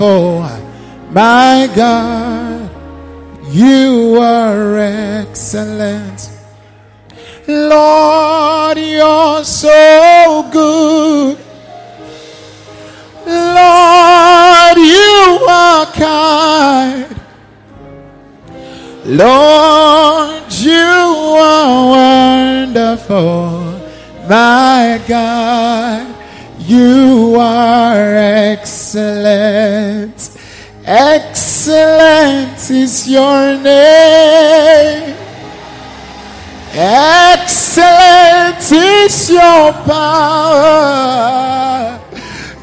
wonderful. My God, you are excellent. Lord, you're so good. Lord, you are kind. Lord, you are wonderful. My God, you are excellent. Excellent is your name. Excellent is your power.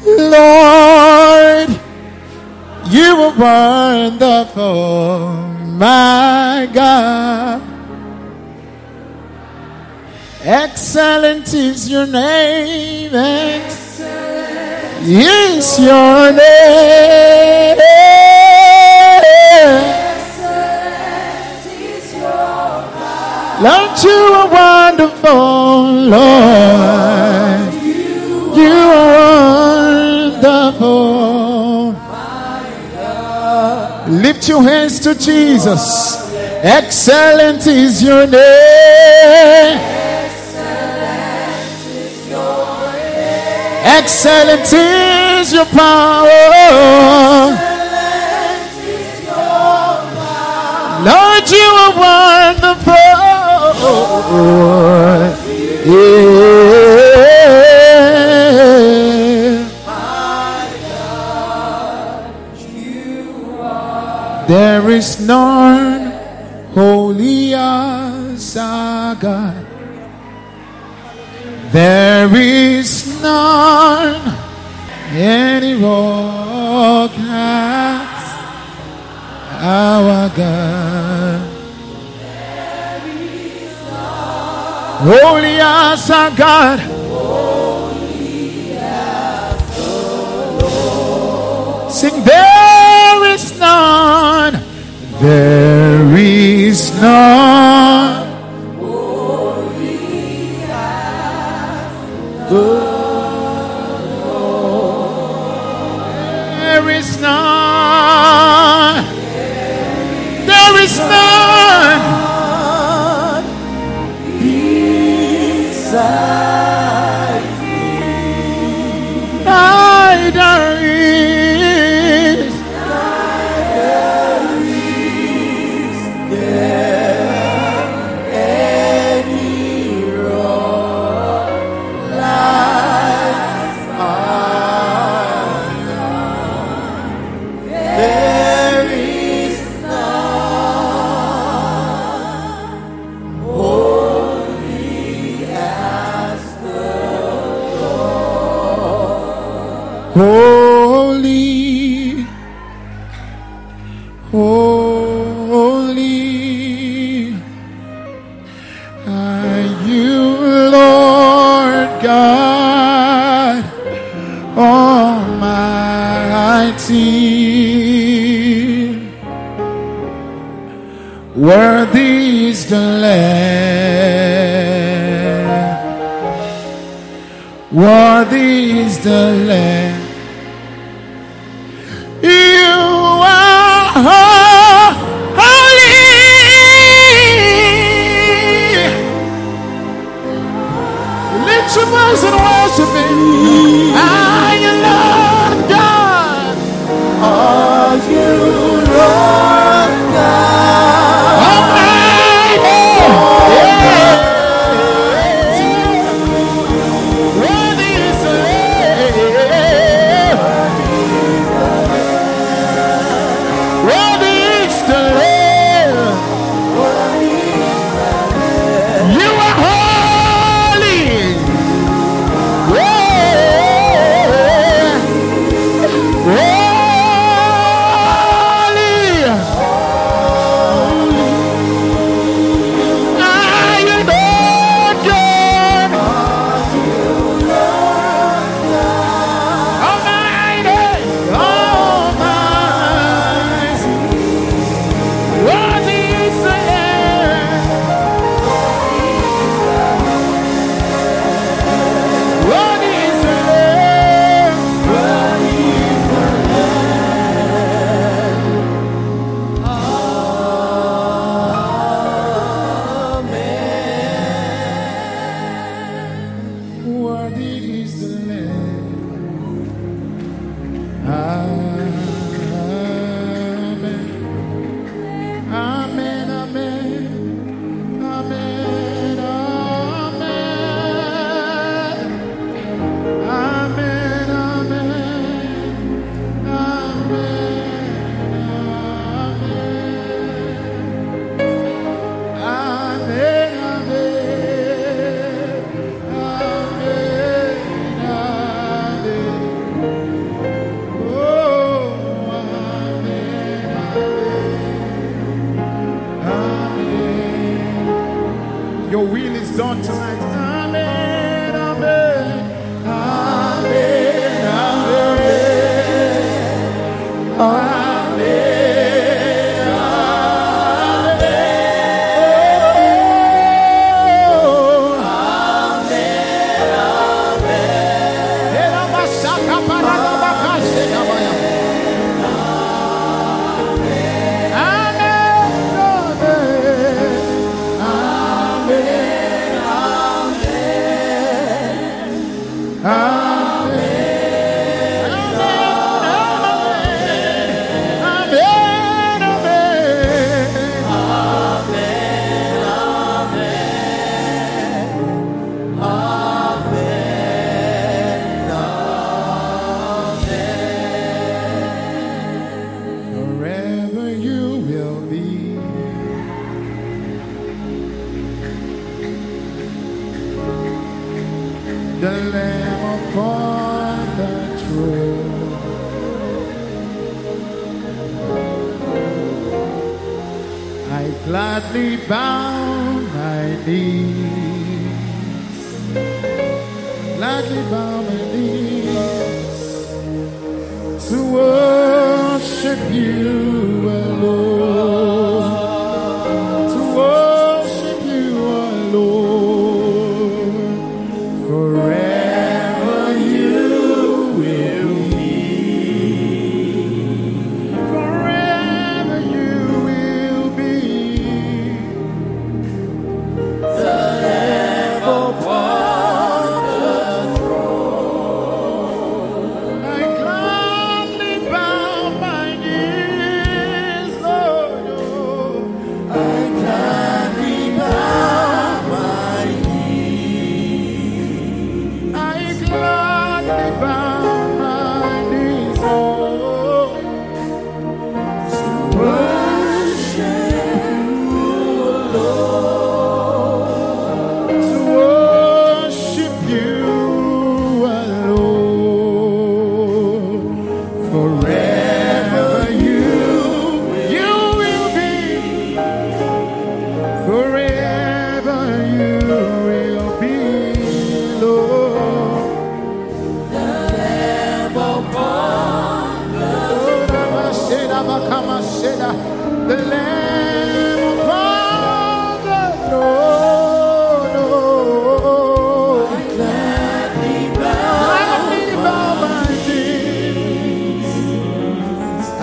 Lord, you are wonderful, my God. Excellent is your name. Excellent is your name. Excellent is your power. Lord, you are wonderful, Lord. You are wonderful. Lift your hands to Jesus. Excellent is your name. Excellent is your power. Lord, you are wonderful. There is none holy as our God. There is none any rock as our God. Holy as our God. Sing, there is none. There is none.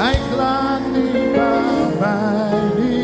I gladly bow my knees.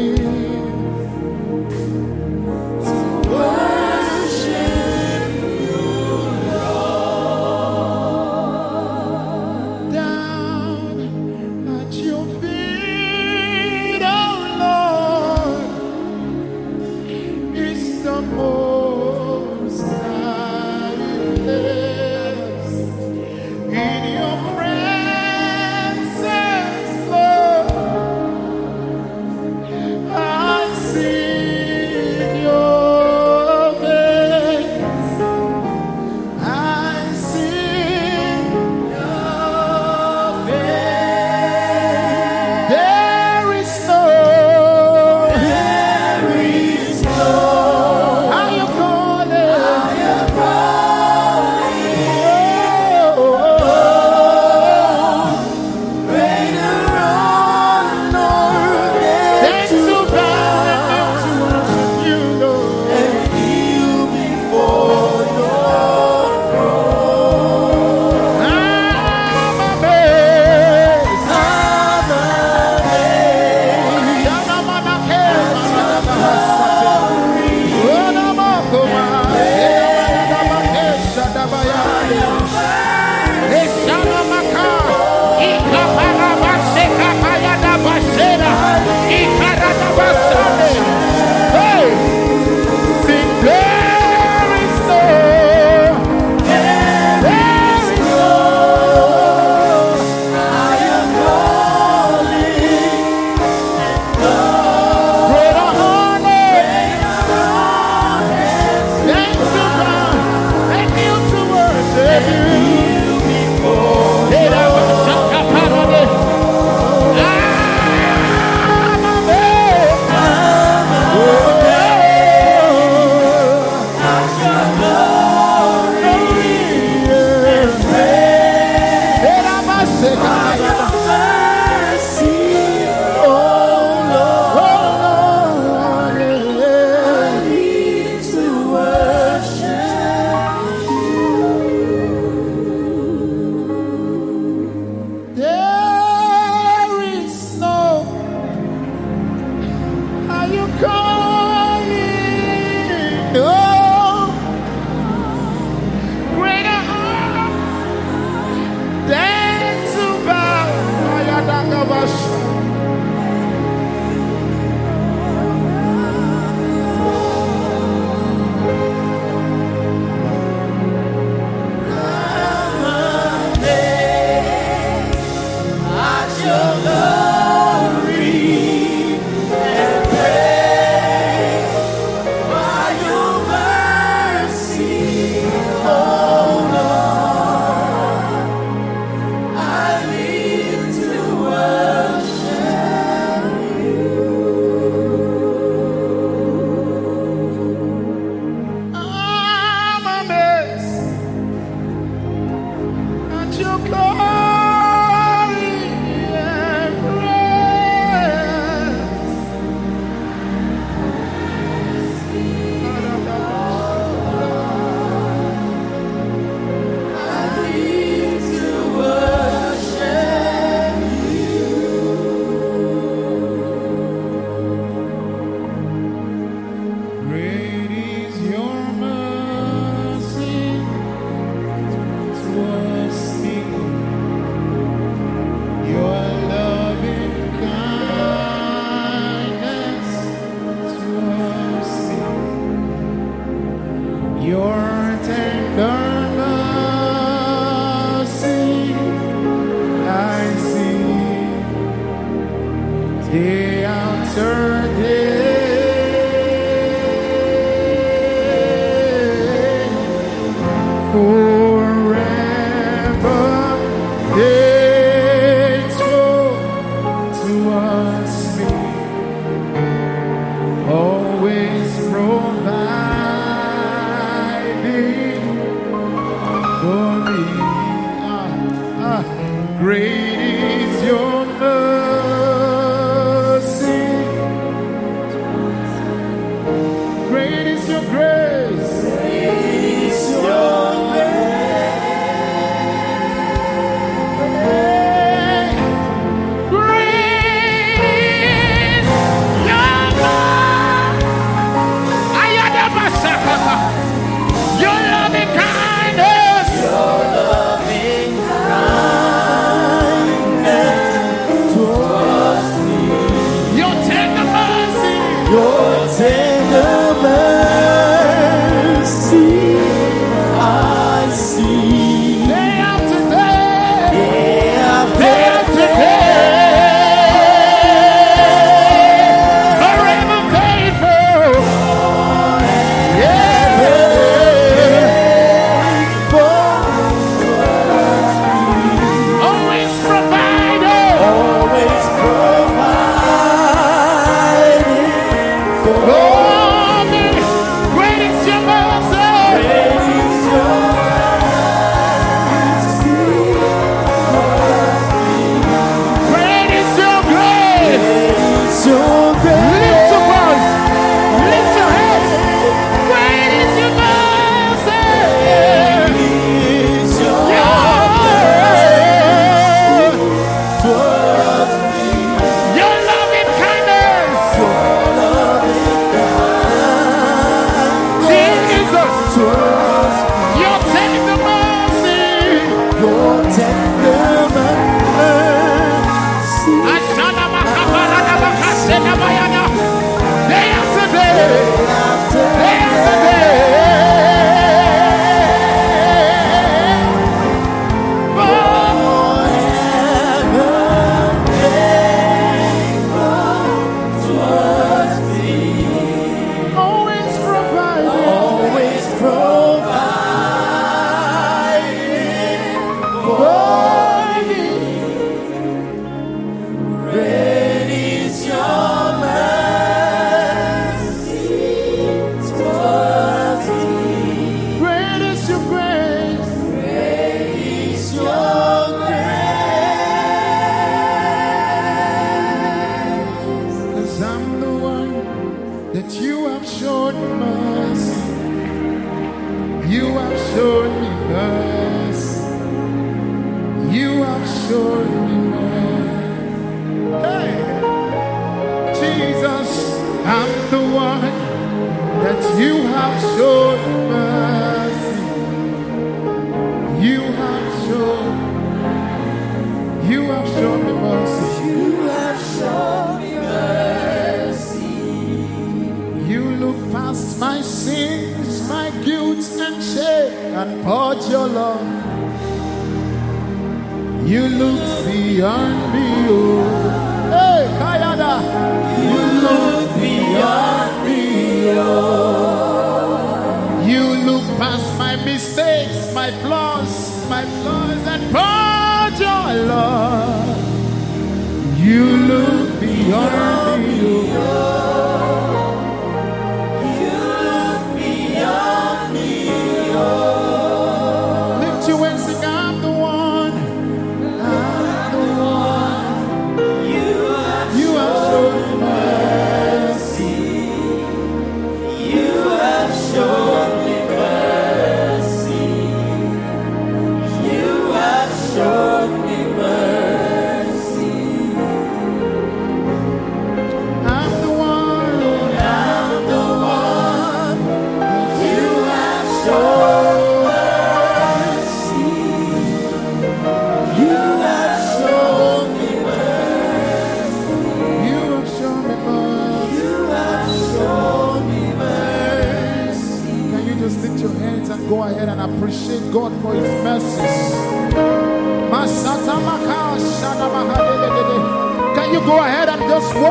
아,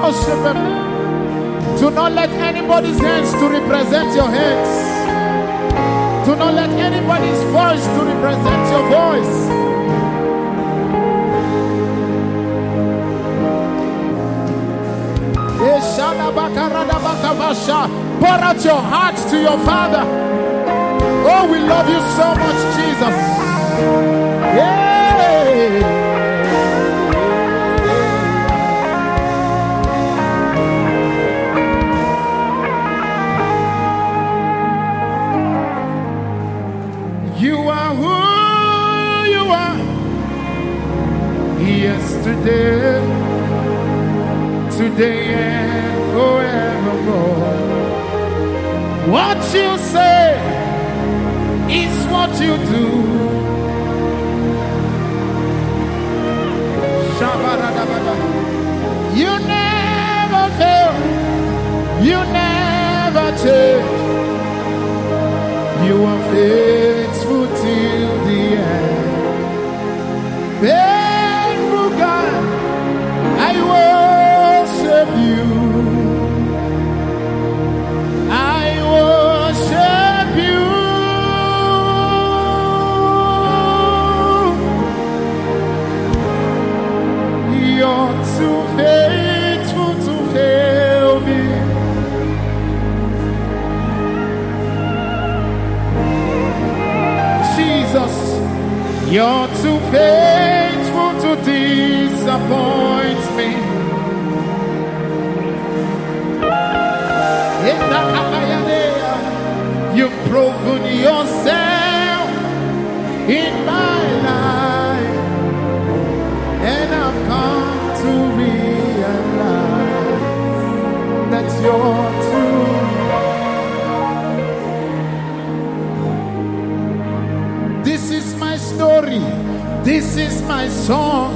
worship Him. Do not let anybody's hands to represent your hands. Do not let anybody's voice to represent your voice. Pour out your heart to your Father. Oh, we love you so much, Jesus. Yeah. day. in my life, and I've come to realize that you're true. This is my story, this is my song.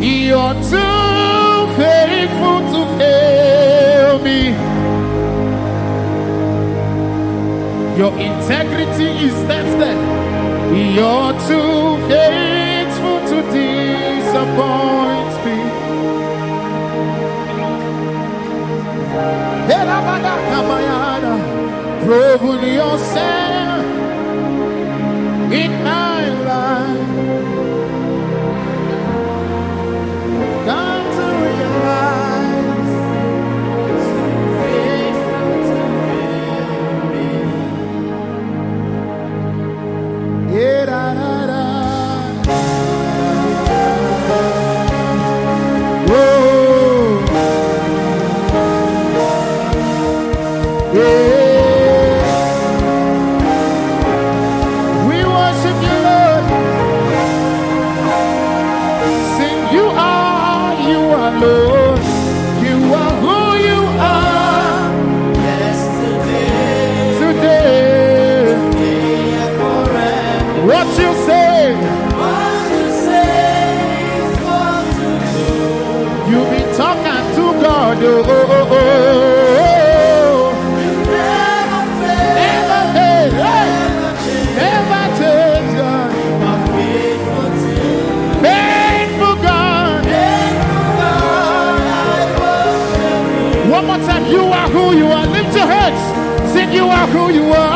You're too faithful to fail me. Your integrity is tested. You're too faithful to disappoint me. Yourself. you are who you are.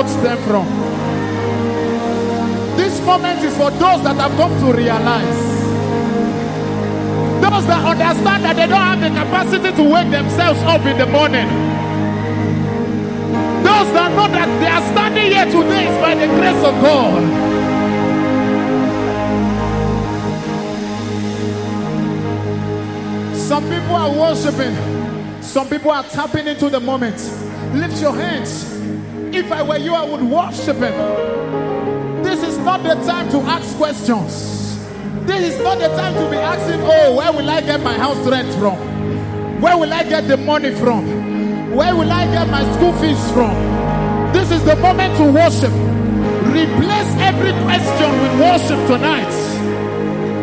Approached them from. This moment is for those that have come to realize. Those that understand that they don't have the capacity to wake themselves up in the morning. Those that know that they are standing here today is by the grace of God. Some people are worshiping. Some people are tapping into the moment. Lift your hands. If I were you, I would worship Him. This is not the time to ask questions. This is not the time to be asking, oh, where will I get my house rent from? Where will I get the money from? Where will I get my school fees from? This is the moment to worship. Replace every question with worship tonight.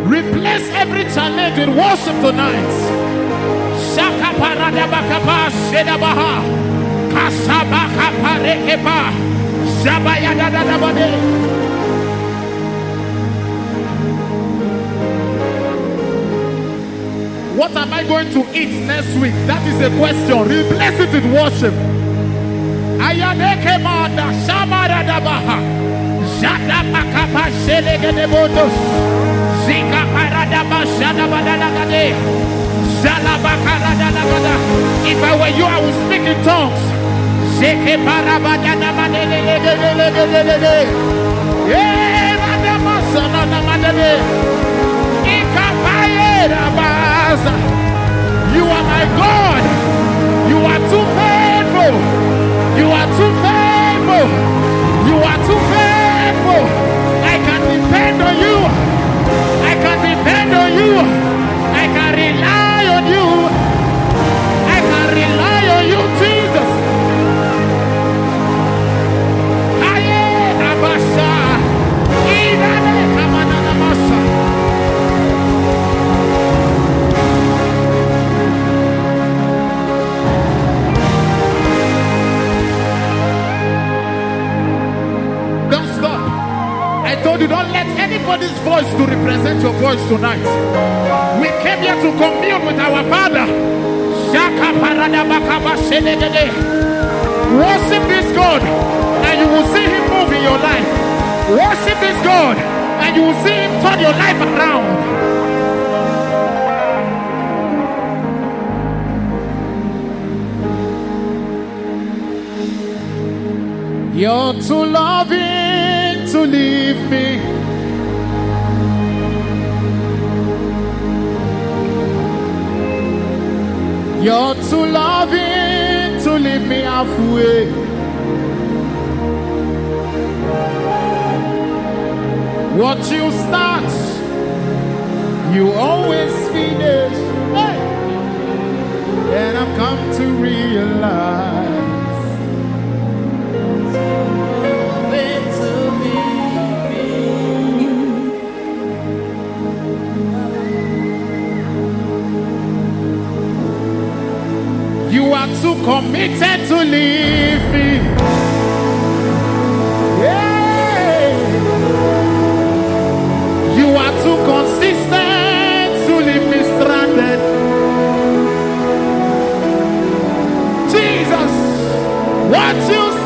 Replace every challenge with worship tonight. Shaka parada shedabaha. Da bade. What am I going to eat next week? That is a question. Replace it with worship. If I were you, I would speak in tongues. You are my God. You are too faithful. You are too faithful. You are too faithful. I can depend on you. I can depend on you. I told you, don't let anybody's voice to represent your voice tonight. We came here to commune with our Father. Worship this God, and you will see Him move in your life. Worship this God, and you will see Him turn your life around. You're too loving leave me. You're too loving to leave me halfway. What you start, you always finish. Hey! And I've come to realize. You committed to leave me. Yeah. You are too consistent to leave me stranded. Jesus, what you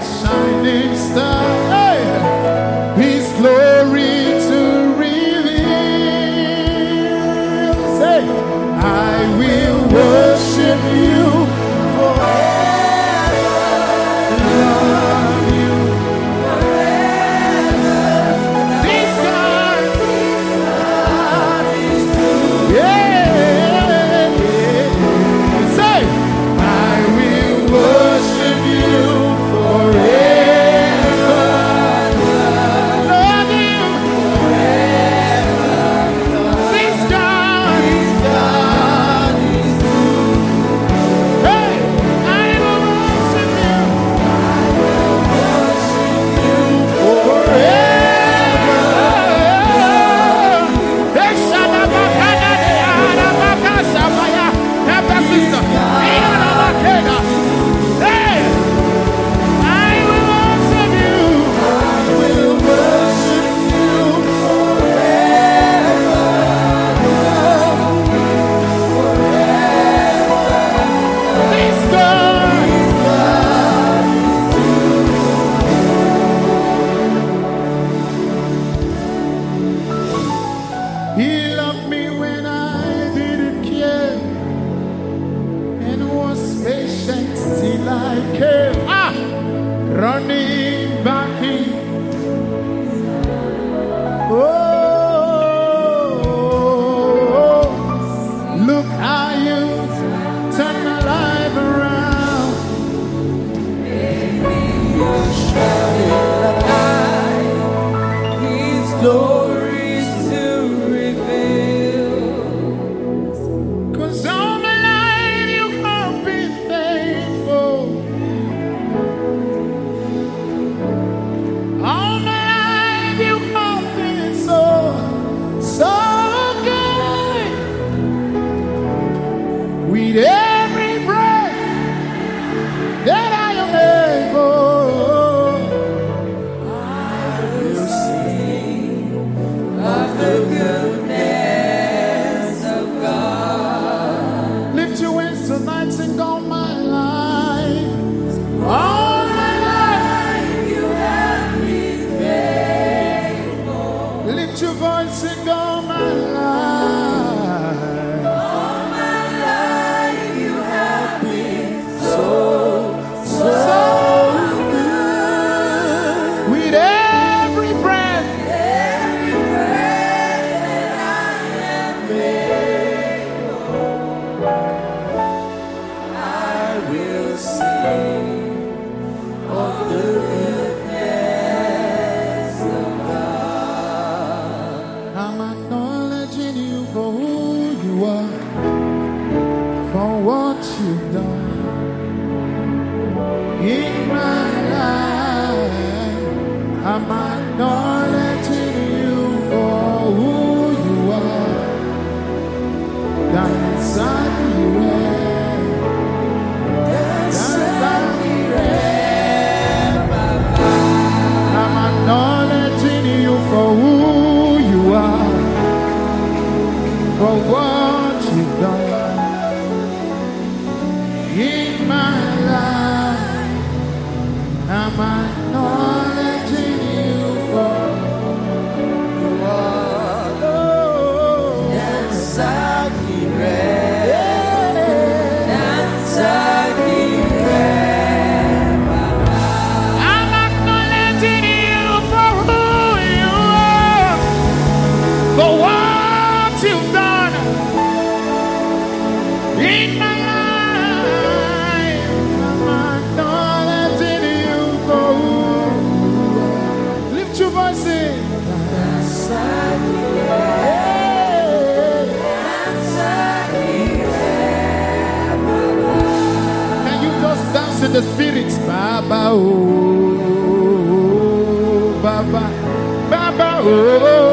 shining star. the Spirit. Baba, oh, Baba, Baba, oh.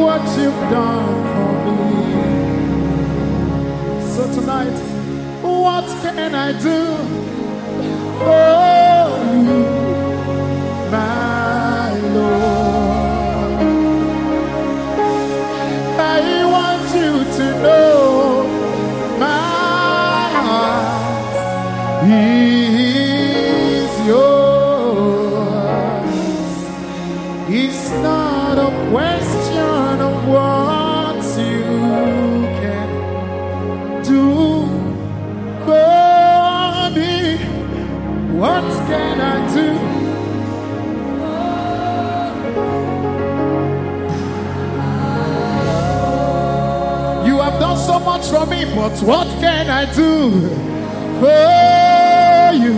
what you've done for me. So tonight, what can I do? Oh. much for me, but what can I do for you,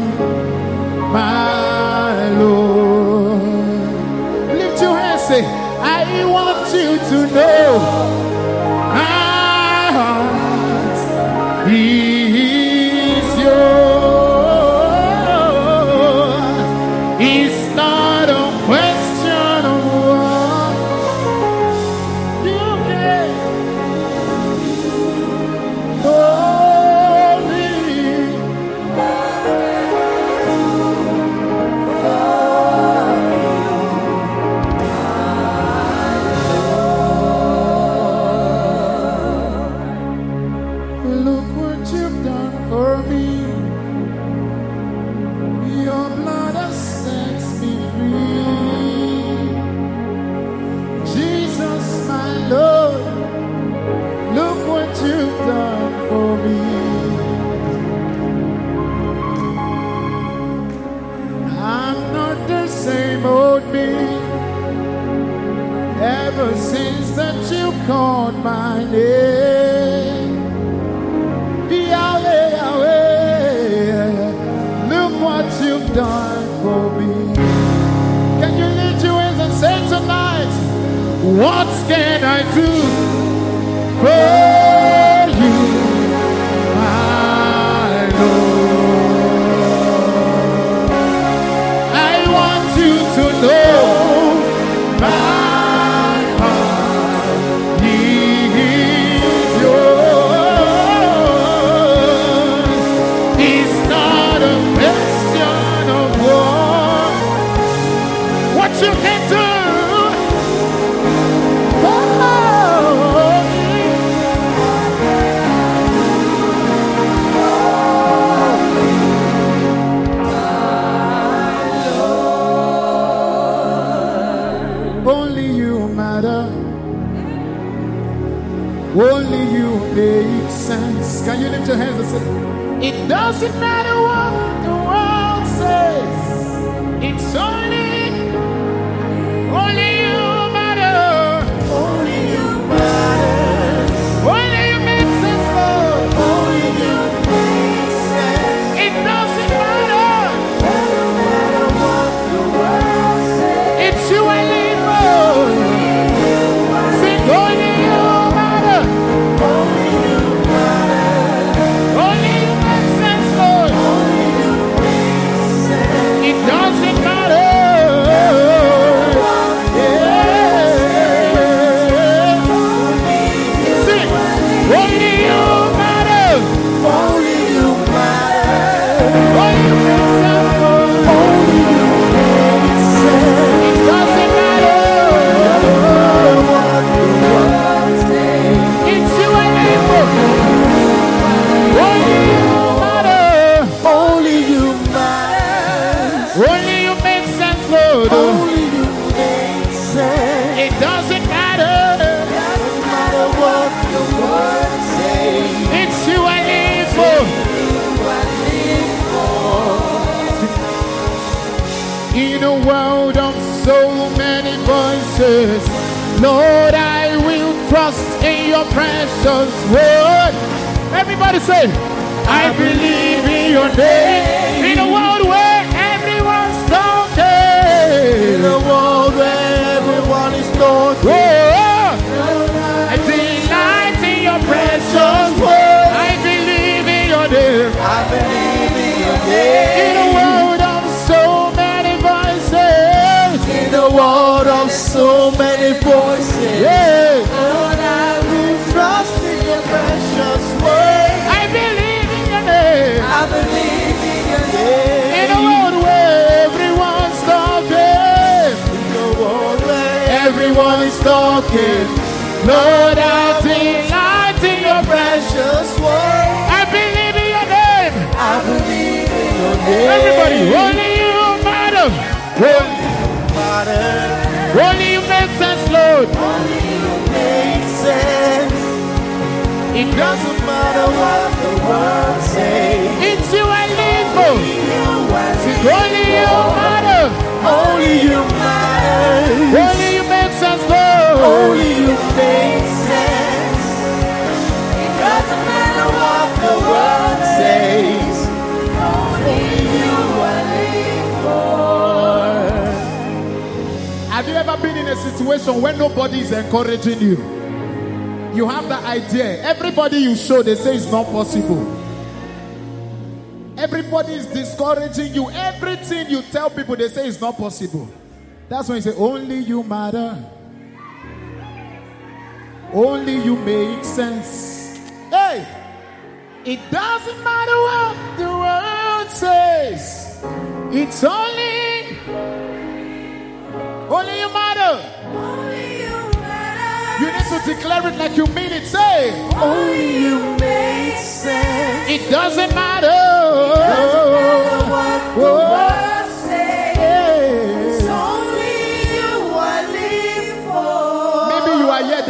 my Lord? Lift your hands, say, I want you to know. What can I do for you, my Lord? I want you to know. it doesn't matter what. in a world of so many voices, Lord, I will trust in your precious word. Everybody say, I, believe in your name. In a world where everyone's talking. In a world again. Lord, I delight in your precious word. I believe in your name. I believe in your name. Everybody, only you matter. Only you matter. Only you make sense, Lord. Only you make sense. It doesn't matter what the world says. It's you I live for. Only you, only. Only you matter. Only you make sense, only. It doesn't matter what the world says. Only you for. Have you ever been in a situation where nobody is encouraging you? You have that idea. Everybody you show, they say it's not possible. Everybody is discouraging you. Everything you tell people, they say it's not possible. That's when you say, Only you matter. Only you make sense. Hey! It doesn't matter what the world says. It's only, only you matter. Only you matter. You need to declare it like you mean it. Say, Only you make sense. it doesn't matter. Doesn't matter what the Oh, world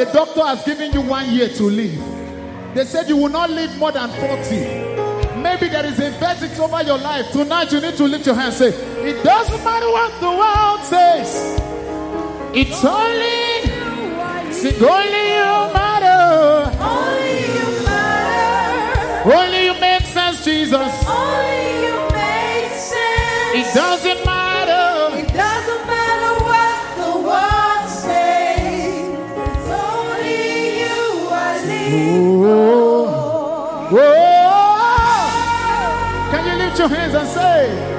the doctor has given you one year to live. They said you will not live more than 40. Maybe there is a verdict over your life. Tonight you need to lift your hand and say, It doesn't matter what the world says. It's only, sing, only you matter. Only you matter. Only you make sense, Jesus. And say,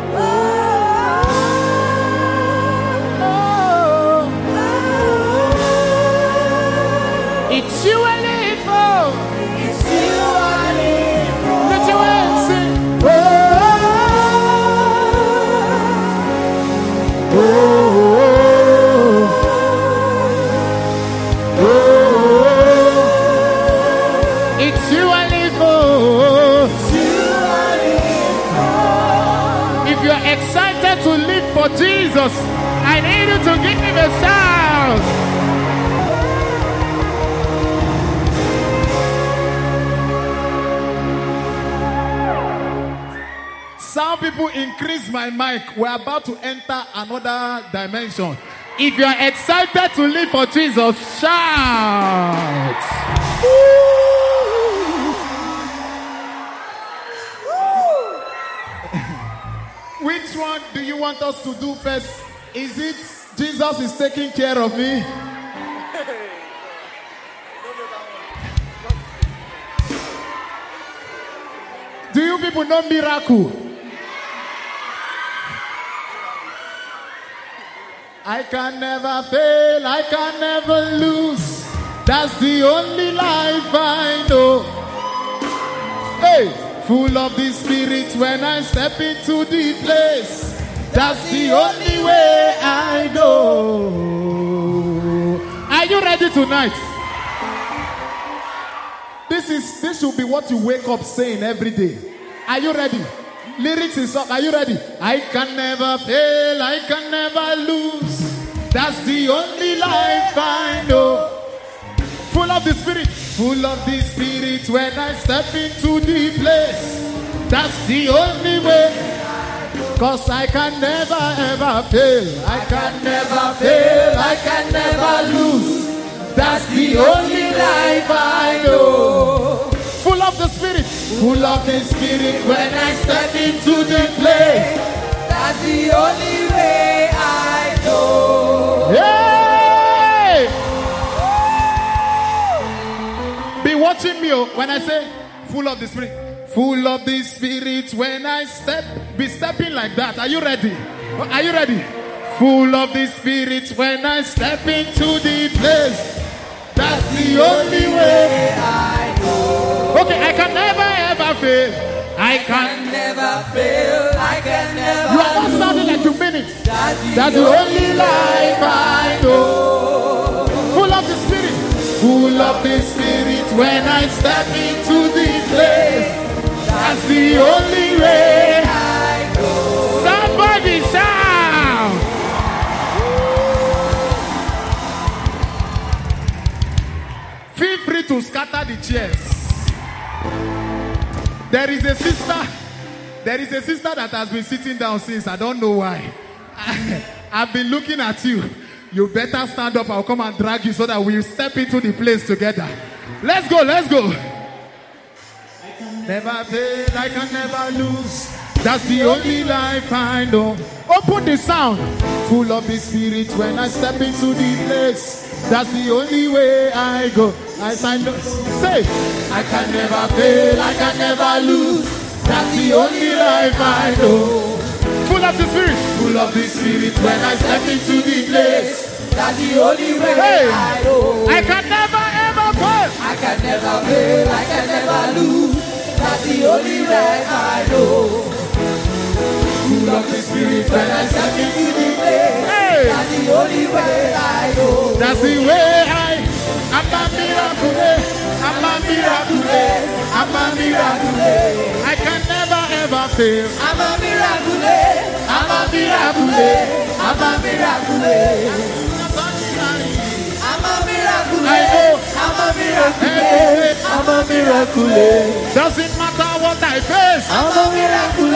for Jesus, I need you to give him a shout. Some people increase my mic. We're about to enter another dimension. If you're excited to live for Jesus, shout. Which one do you want us to do first? Is it Jesus is taking care of me? Do you people know miracle? I can never fail, I can never lose. That's the only life I know. Hey, full of the spirit when I step into the place. That's the only way I go. Are you ready tonight? This is this should be what you wake up saying every day. Are you ready? Lyrics is up. Are you ready? I can never fail, I can never lose. That's the only life I know. Full of the spirit, full of the spirit when I step into the place. That's the only way. Cause I can never ever fail. I can never fail. I can never lose. That's the only life I know. Full of the spirit, full of the spirit when I step into the place. That's the only way I know. Hey! Watching me oh, when I say full of the spirit. Full of the spirit when I step, be stepping like that. Are you ready? Are you ready? Full of the spirit when I step into the place. That's the only way I know. Okay, I can never ever fail. I can. Never fail. I can never. You are not sounding like you mean it. That's the That's the only life I know. Full of the Spirit. Full of the Spirit when I step into the place. That's the only way I go. Somebody shout. Feel free to scatter the chairs. There is a sister. There is a sister that has been sitting down since. I don't know why. I've been looking at you. You better stand up. I'll come and drag you so that we step into the place together. Let's go. Let's go. Never fail. I can never lose. That's the only life I know. Open the sound. Full of the spirit when I step into the place. That's the only way I go. I know, say, I can never fail, I can never lose. That's the only life I know. Full of the spirit, full of the spirit when I step into the place. That's the only way Hey. I know. I can never ever fail. I can never fail, I can never lose. That's the only way I know. Full of the spirit when I step into the place. Hey. That's the only way I know. That's the way I. I'm a miracle. I'm a miracle. I'm a miracle. I can never ever fail. I'm a miracle. I'm a miracle. I'm a miracle. I'm a miracle. I know. I'm a miracle. Hey, I'm a miracle. Doesn't matter what I face. I'm a miracle.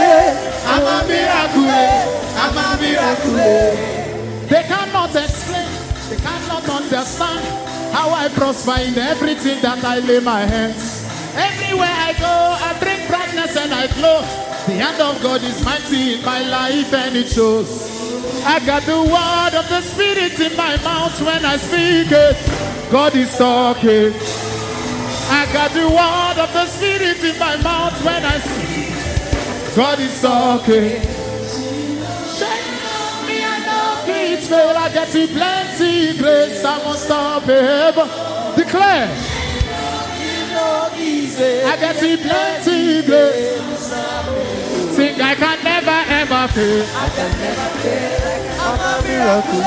I'm a miracle. I'm a miracle. They cannot explain. They cannot understand how I prosper in everything that I lay my hands. Everywhere I go, I bring brightness and I glow. The hand of God is mighty in my life and it shows. I got the word of the Spirit in my mouth when I speak it. God is talking. I got the word of the Spirit in my mouth when I speak. God is talking. Shake me, I know it's fail. I get you plenty grace. I won't stop ever. Declare. I get you plenty grace. Think I can never ever fail. I can never fail. I'm a miracle.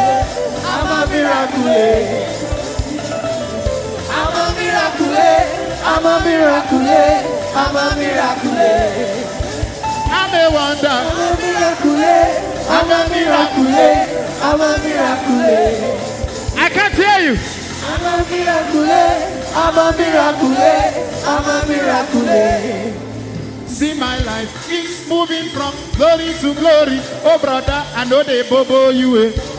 I'm a miracle. I'm a miracle. I'm a miracle. I'm a miracle. I'm a wonder. I'm a miracle. I'm a miracle. I'm a miracle. I can't hear you. I'm a miracle. I'm a miracle. I'm a miracle. See my life is moving from glory to glory. Oh brother, I know they bobo you. Eh.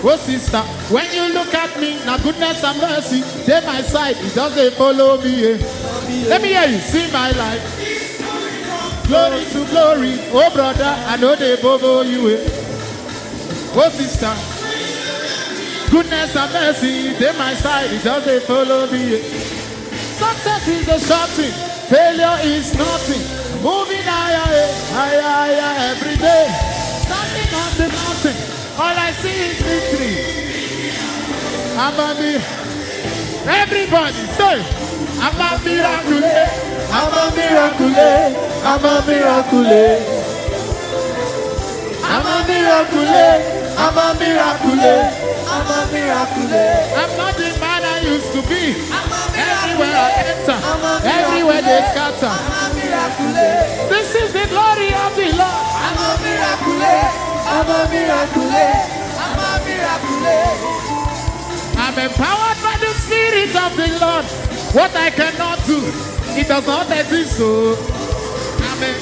Oh sister, when you look at me, now goodness and mercy, they my side, it doesn't follow me. Eh. Let me hear you. See my life. Glory to glory. Oh brother, I know they bobo you. Eh. Oh sister, goodness and mercy, they my side, it doesn't follow me. Eh. Success is a short thing, failure is nothing. Moving higher, eh, higher, higher every day. I'm a mi- Everybody say, I'm a miracle. eh. I'm a miracle. I'm a miracle. I'm a miracle. I'm a miracle. I'm a miracle. I'm not the man I used to be. I'm a Everywhere I enter, I'm a miracle. everywhere they scatter. I'm a miracle. This is the glory of the Lord. I'm a miracle. I'm a miracle. I'm a miracle. Empowered by the Spirit of the Lord. What I cannot do, it does not exist. So, Amen.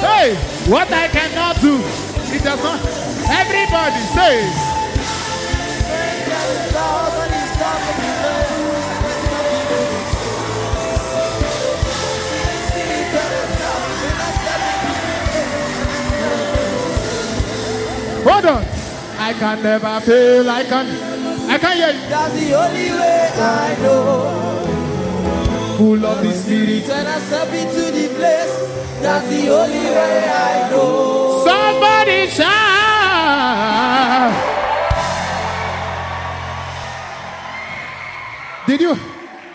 Hey, what I cannot do, it does not. Everybody says, hold on. I can never fail. I can. I can hear you. That's the only way I know. Full of the Spirit. When I step into the place, that's the only way I know. Somebody shout. Did you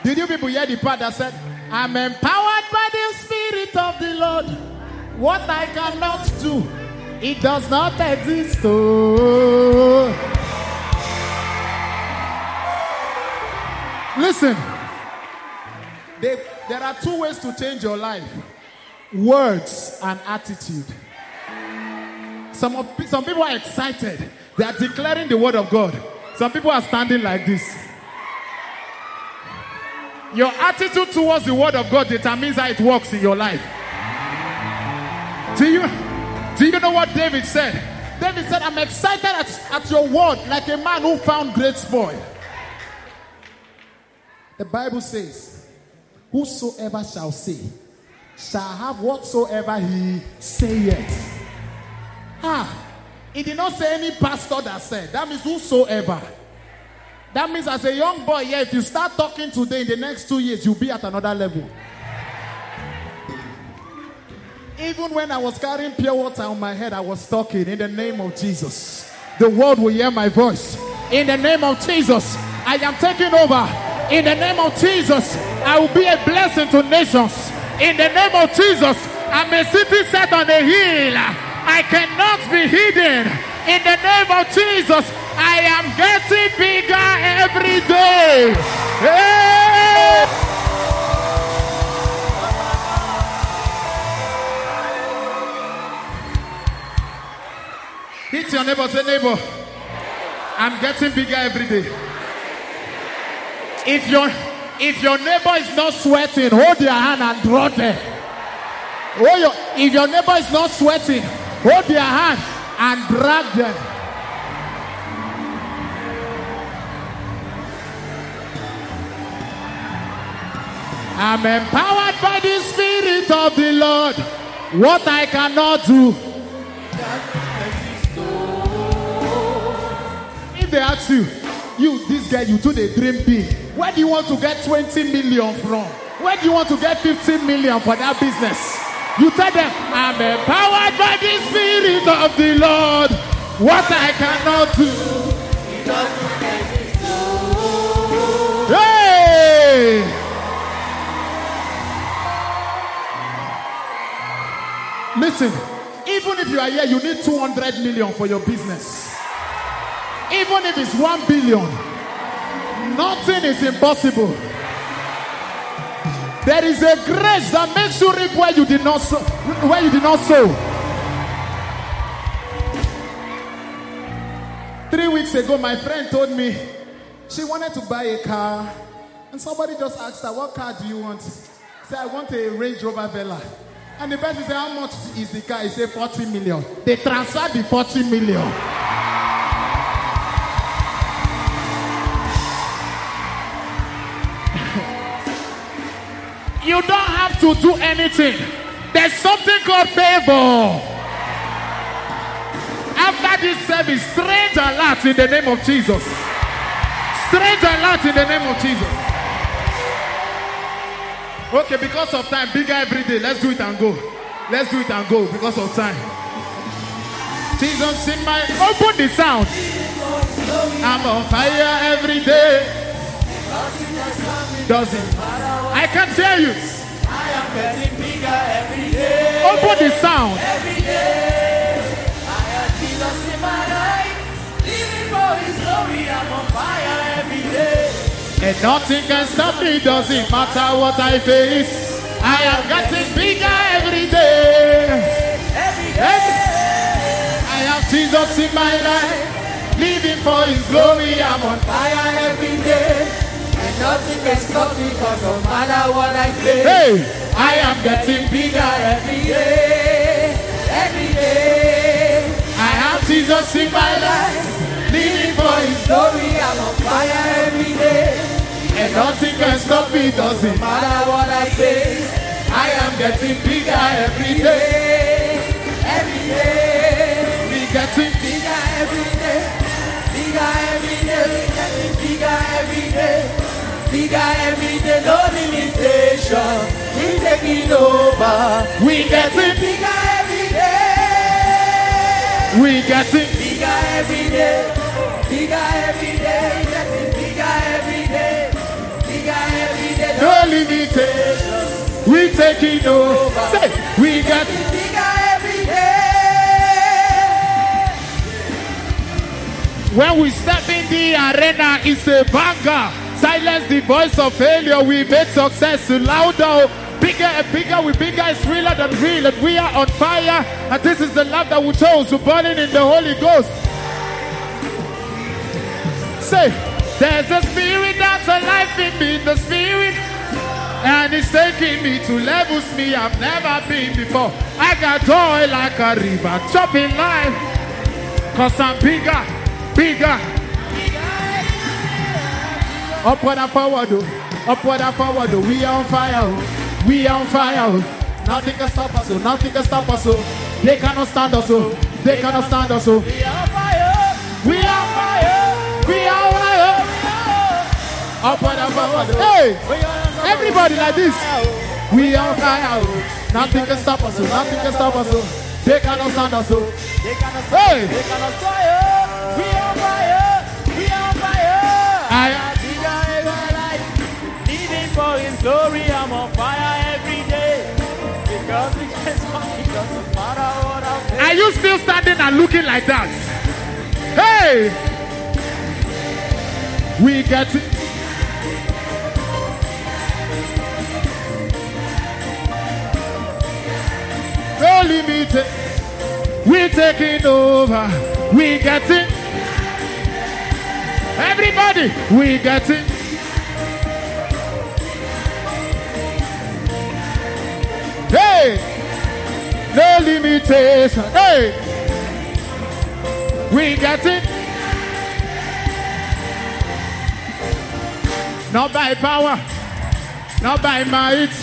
did you people hear the part that said, I'm empowered by the Spirit of the Lord. What I cannot do, it does not exist. Oh. Listen, they, there are two ways to change your life words and attitude. Some, of, some people are excited, they are declaring the word of God. Some people are standing like this. Your attitude towards the word of God determines how it works in your life. Do you, do you know what David said? David said, I'm excited at, at your word like a man who found great spoil. The Bible says, Whosoever shall say, shall have whatsoever he saith. Ah, he did not say any pastor that said. That means whosoever. That means as a young boy, yeah, if you start talking today, in the next two years, you'll be at another level. Even when I was carrying pure water on my head, I was talking in the name of Jesus. The world will hear my voice. In the name of Jesus, I am taking over. In the name of Jesus, I will be a blessing to nations. In the name of Jesus, I'm a city set on a hill. I cannot be hidden. In the name of Jesus, I am getting bigger every day. Hey! Hit your neighbor, say neighbor. I'm getting bigger every day. If your if your neighbor is not sweating, hold your hand and draw them. Oh, your, if your neighbor is not sweating, hold your hand and drag them. I'm empowered by the Spirit of the Lord. What I cannot do. They ask you, you, this guy, you do the dream big. Where do you want to get 20 million from? Where do you want to get 15 million for that business? You tell them, I'm empowered by the Spirit of the Lord. What I cannot do. Hey! Listen, even if you are here, you need 200 million for your business. Even if it's 1 billion, nothing is impossible. There is a grace that makes you reap where you did not sow. Where you did not sow. Three weeks ago, my friend told me she wanted to buy a car, and somebody just asked her, "What car do you want?" Say, "I want a Range Rover Velar." And the person said, How much is the car? He said, 40 million. They transferred the 40 million. You don't have to do anything. There's something called favor. After this service, strange alert in the name of Jesus. Strange alert in the name of Jesus. Okay, because of time, bigger every day. Let's do it and go. Let's do it and go because of time. Jesus in my open the sound. I'm on fire every day. Does it? I can tell you. I am getting bigger every day. Open the sound. Every day. I have Jesus in my life. Living for his glory. I'm on fire every day. And nothing can stop me, doesn't matter what I face. I am getting bigger every day. Every day. I have Jesus in my life, living for His glory. I'm on Fire every day. And nothing can stop me cause no matter what I face. Hey, I am getting bigger every day. Every day. I have Jesus in my life, living for His Glory, I'm on fire every day. and nothing can stop me, doesn't matter what I face, I am getting bigger every day. Every day. be getting Bigger every day. Bigger every day. we Getting bigger every day. Bigger every day. No limitation. He's taking over. We getting, Bigger every day. we getting, Bigger every day. Bigger every day. Getting bigger every day. Bigger every day. no limitation. We taking over. Say, we getting. Bigger every day. When we step in the arena, it's a banger. Silence the voice of failure. We make success louder. Oh. Bigger and bigger, we bigger is realer than real, and we are on fire. And this is the love that we chose, to burning in the Holy Ghost. Say, there's a spirit that's alive in me, the spirit, and it's taking me to levels me I've never been before. I got joy like a river, chopping life. Cause I'm bigger, bigger. Upward and forward, oh. upward and forward. oh. We are on fire, oh. we are on fire. oh. Nothing can stop us, oh. nothing can stop us. Oh. They cannot stand us. Oh. They cannot stand us. So We are on fire. we are fire. We are fire. Upward and forward. Hey, everybody like this. We are on fire. Nothing can stop us. Nothing can stop us. They cannot stand us. They cannot Hey. They cannot fire. We are on fire. We are on fire. Glory. I'm on fire every day. Because. It doesn't matter what I face. Are you still standing and looking like that? Hey! We get it. No limit. We taking over. We get it. Everybody, we get it. Hey! No limitation. Hey! We got it. Not by power, not by might,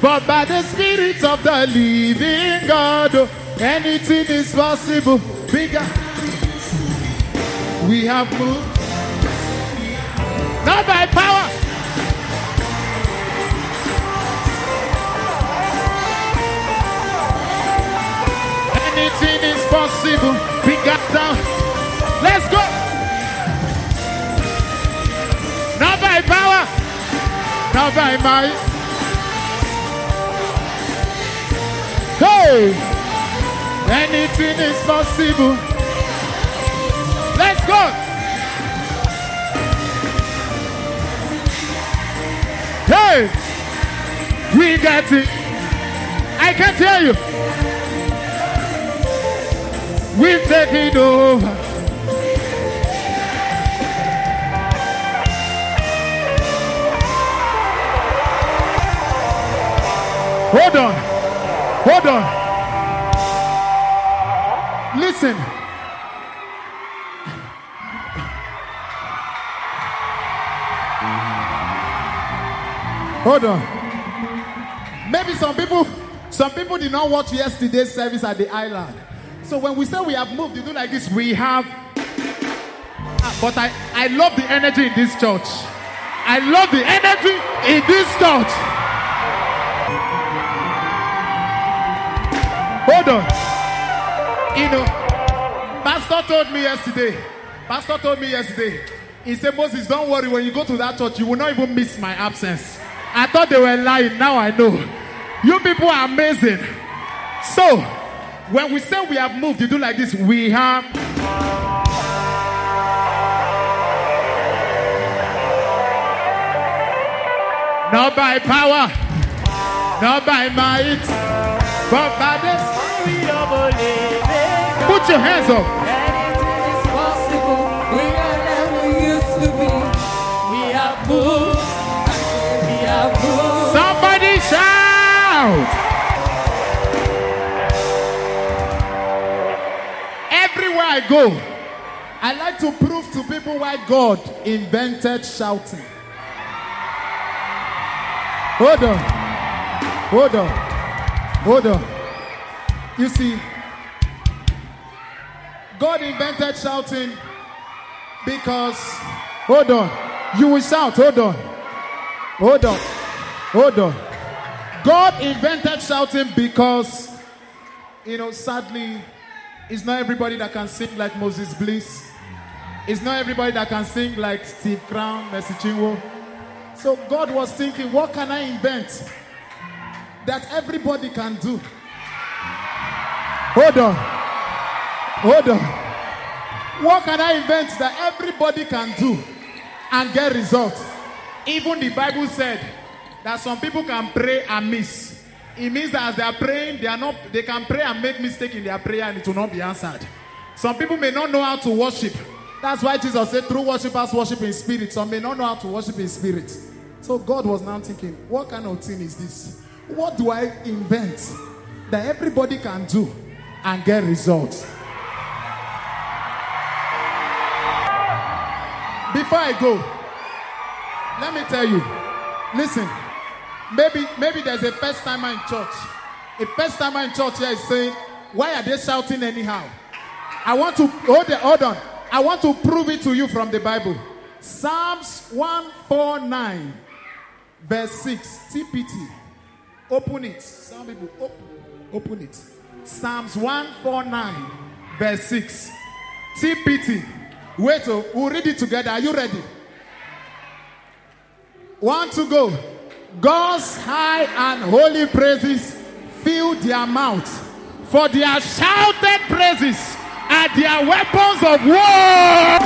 but by the Spirit of the living God. Anything is possible. Bigger. We have moved. By might. Hey, anything is possible. Let's go. Hey, we got it. I can't hear you. We're taking over. Hold on. Maybe some people some people did not watch yesterday's service at the island. So when we say we have moved, you do like this, we have but I, I love the energy in this church. I love the energy in this church. Hold on. You know, Pastor told me yesterday. Pastor told me yesterday. He said, Moses, don't worry. When you go to that church, you will not even miss my absence. I thought they were lying. Now I know. You people are amazing. So, when we say we have moved, you do like this. We have. Not by power, not by might, but by the We are believing. Put your hands up. Somebody shout! Everywhere I go, I like to prove to people why God invented shouting. Hold on. Hold on. Hold on. You see, God invented shouting because, hold on. You will shout, hold on. Hold on. Hold on. God invented shouting because, you know, sadly, it's not everybody that can sing like Moses Bliss. It's not everybody that can sing like Steve Crown, Mercy Chinwo. So God was thinking, what can I invent that everybody can do? Hold on. Hold on. What can I invent that everybody can do and get results? Even the Bible said that some people can pray and miss. It means that as they are praying, they are not they can pray and make mistake in their prayer and it will not be answered. Some people may not know how to worship. That's why Jesus said, true worshipers worship in spirit. Some may not know how to worship in spirit. So God was now thinking, what kind of thing is this? What do I invent that everybody can do and get results? Before I go, let me tell you. Listen, maybe maybe there's a first timer in church. A first timer in church here is saying, why are they shouting anyhow? I want to hold, it, hold on. I want to prove it to you from the Bible. Psalms 149, verse 6. TPT. Open it. Some people open, open it. Psalms 149, verse 6. TPT. Wait, oh, we'll read it together. Are you ready? One to go. God's high and holy praises fill their mouth, for their shouted praises are their weapons of war.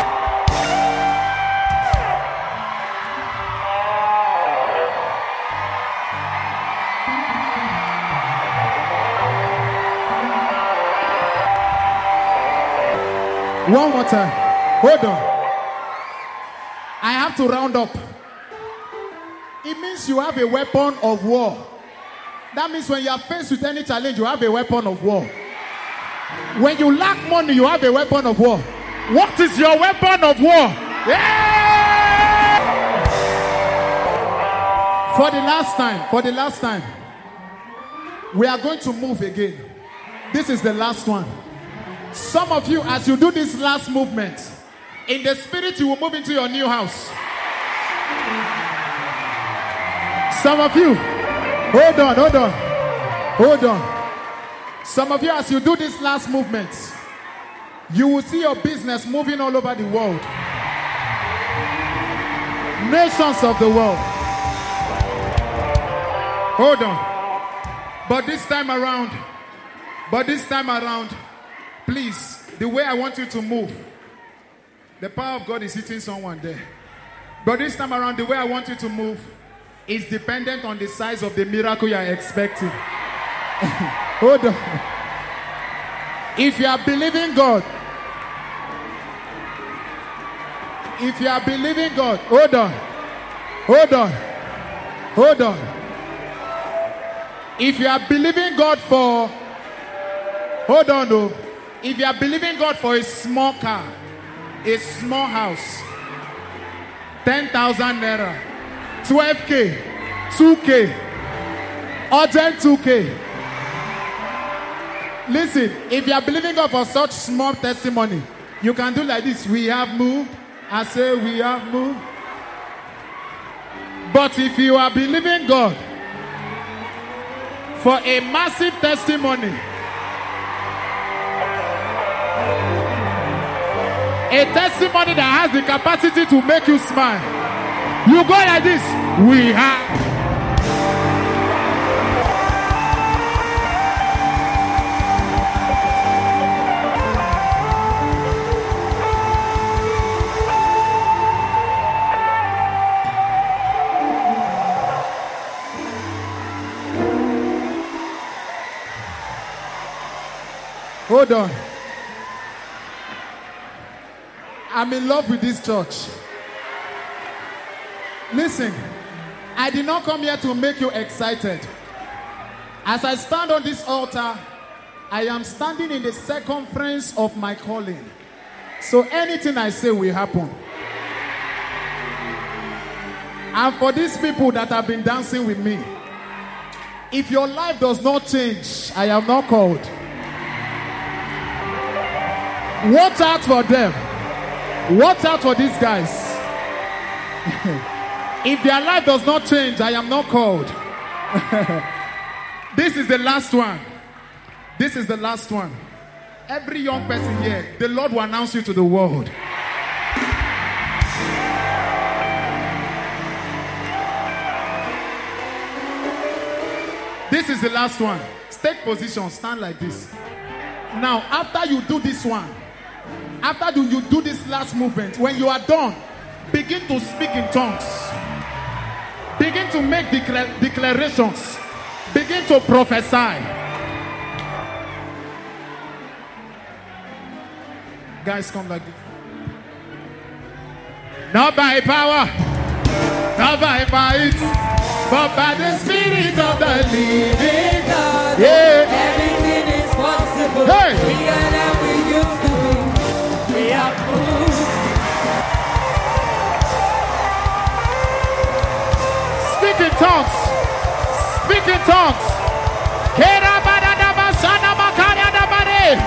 One more time. Hold on. I have to round up. It means you have a weapon of war. That means when you are faced with any challenge, you have a weapon of war. When you lack money, you have a weapon of war. What is your weapon of war? Yeah! For the last time, for the last time, we are going to move again. This is the last one. Some of you, as you do this last movement, in the spirit, you will move into your new house. Some of you, hold on, hold on, hold on. Some of you, as you do this last movement, you will see your business moving all over the world. Nations of the world. Hold on. But this time around, but this time around, please, the way I want you to move, the power of God is hitting someone there. But this time around, the way I want you to move is dependent on the size of the miracle you are expecting. Hold on. If you are believing God, if you are believing God, hold on, hold on, hold on. If you are believing God for, hold on, though. If you are believing God for a small car, a small house, 10,000 naira, 12k, 2k, urgent 2k. Listen, if you are believing God for such small testimony, you can do like this. We have moved. I say we have moved. But if you are believing God for a massive testimony, a testimony that has the capacity to make you smile, you go like this. We have. Hold on. I'm in love with this church. Listen, I did not come here to make you excited. As I stand on this altar, I am standing in the circumference of my calling. So anything I say will happen. And for these people that have been dancing with me, if your life does not change, I am not called. Watch out for them. Watch out for these guys. if their life does not change, I am not called. this is the last one. This is the last one. Every young person here, the Lord will announce you to the world. This is the last one. Take position, stand like this. Now, after you do this one, after you, you do this last movement, when you are done, begin to speak in tongues. Begin to make decla- declarations. Begin to prophesy. Guys, come like this. Not by power, not by might, but by the Spirit of the living God, Yeah. everything is possible. Hey. In tongues. Speak in tongues. Kerabadadabasanamakariadabade.